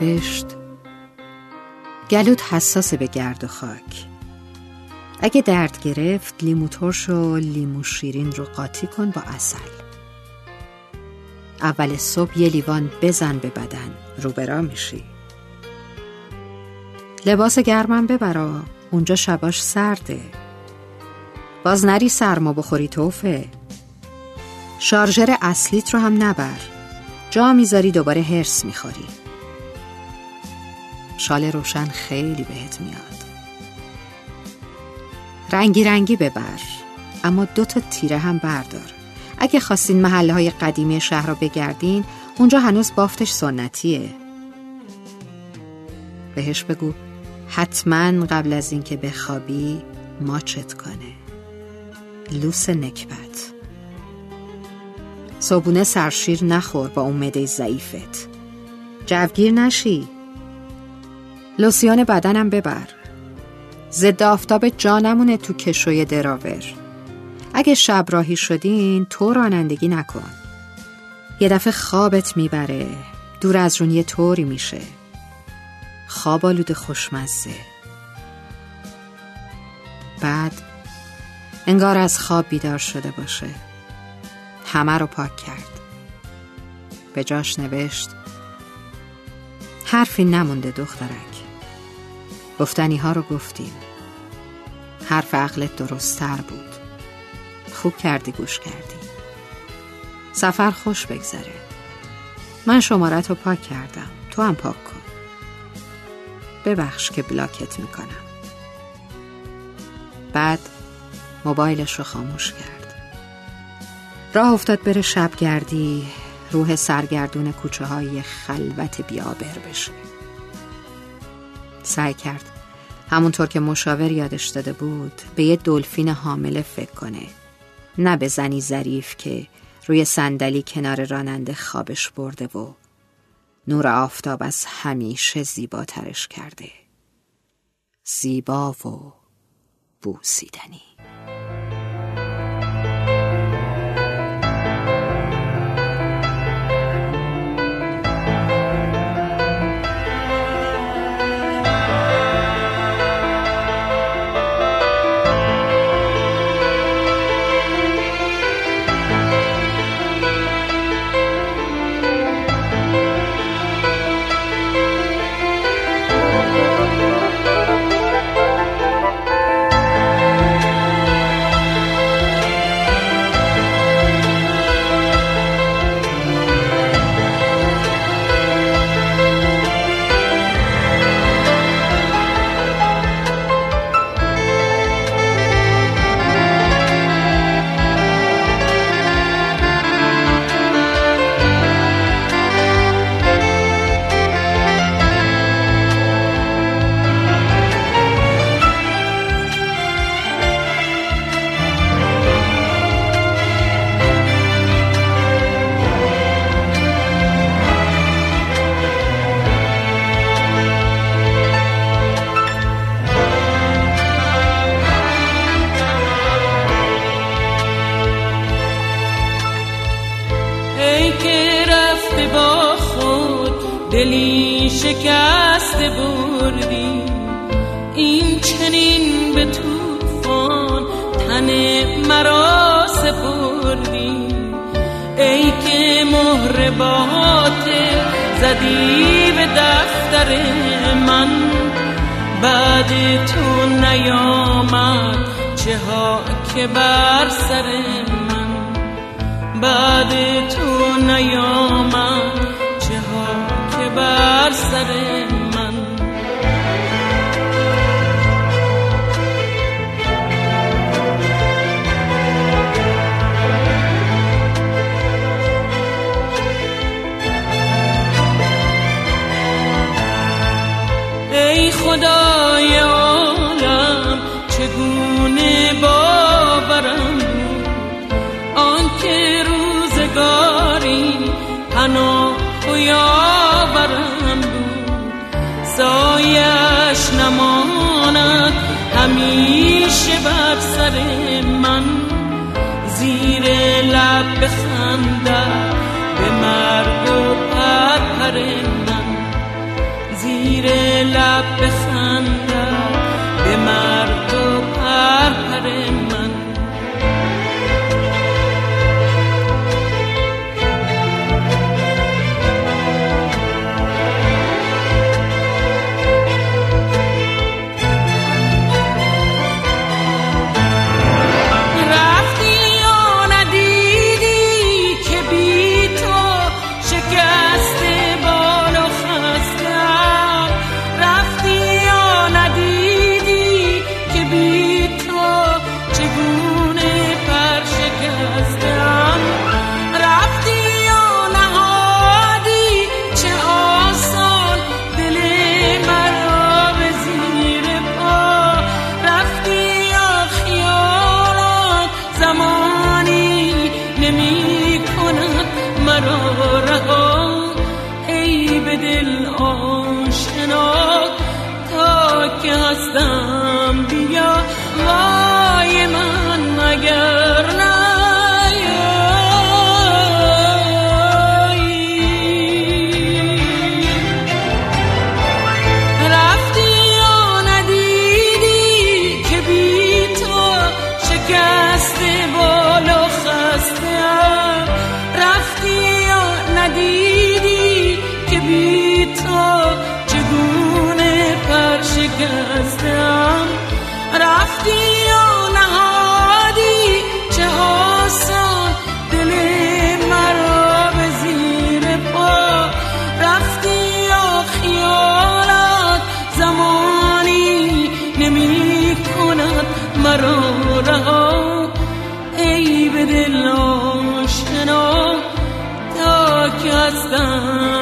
نوشت گلوت حساس به گرد و خاک. اگه درد گرفت لیمو ترش و لیمو شیرین رو قاطی کن با اصل اول صبح یه لیوان بزن به بدن روبرا میشی. لباس گرمم ببرا اونجا شباش سرده. باز نری سرما بخوری توفه. شارژر اصلیت رو هم نبر. جا می‌ذاری دوباره هرس می‌خوری. شال روشن خیلی بهت میاد. رنگی رنگی ببر اما دو تا تیره هم بردار. اگه خواستین محله های قدیمی شهر را بگردین اونجا هنوز بافتش سنتیه. بهش بگو حتما قبل از اینکه بخوابی ماچت کنه. لوس نکبت. صابونه سرشیر نخور با اون مده ضعیفت. جوگیر نشی. لوسیان بدنم ببر. ضد آفتاب جانمونه تو کشوی دراور. اگه شب راهی شدین تو رانندگی نکن. یه دفعه خوابت می‌بره دور از رون یه طوری میشه. خواب آلود خوشمزه. بعد انگار از خواب بیدار شده باشه. همه رو پاک کرد. به جاش نوشت حرفی نمونده دخترک. گفتنی ها رو گفتیم. حرف عقلت درستتر بود. خوب کردی گوش کردی. سفر خوش بگذره. من شمارت رو پاک کردم. تو هم پاک کن. ببخش که بلاکت می‌کنم. بعد موبایلش رو خاموش کرد. راه افتاد بره شبگردی روح سرگردون کوچه های خلوت بیابر بشه. سعی کرد. همونطور که مشاور یادش داده بود به یه دلفین حامله فکر کنه. نه به زنی ظریف که روی صندلی کنار راننده خوابش برده و نور آفتاب از همیشه زیباترش کرده. زیبا و بوسیدنی. دلی شکست بردی. این چنین به توفان تن مرا سپردی. ای که مهر باطل زدی به دفتر من بعد تو نیامد چه ها که بر سر من. بعد تو نیامد بر سر من. ای خدای عالم چگونه باورم؟ آنکه روزگاری پناه و بود سایش نماند. همیشه بر سر من زیر لب بخندد. به مرگ و پرپر من خدای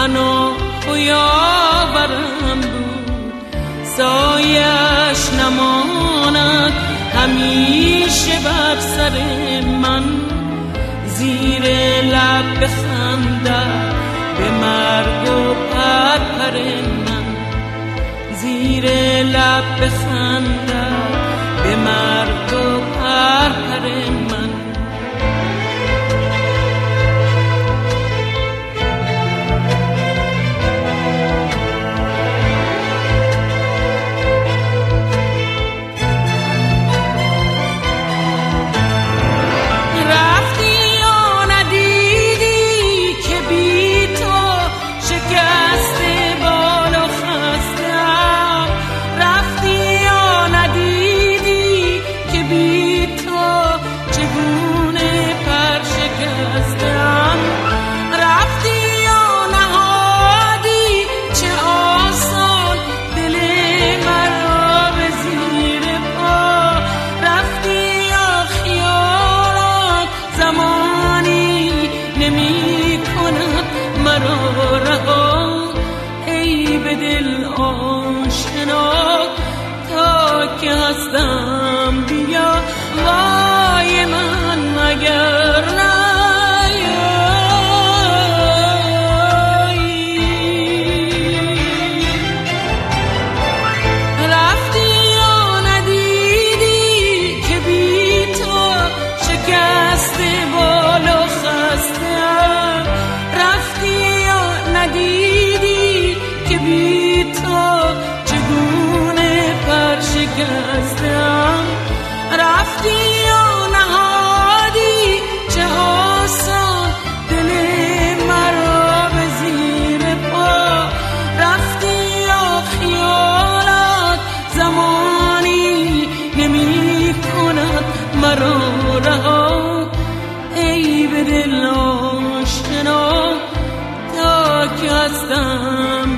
پناه و یاورم بود. سایش نماند همیشه بر سر من. زیر لب بخندد به مرگ و پرپر من. زیر لب بخندد به مرگ و مرا رها. ای به دل آشنا تا که هستم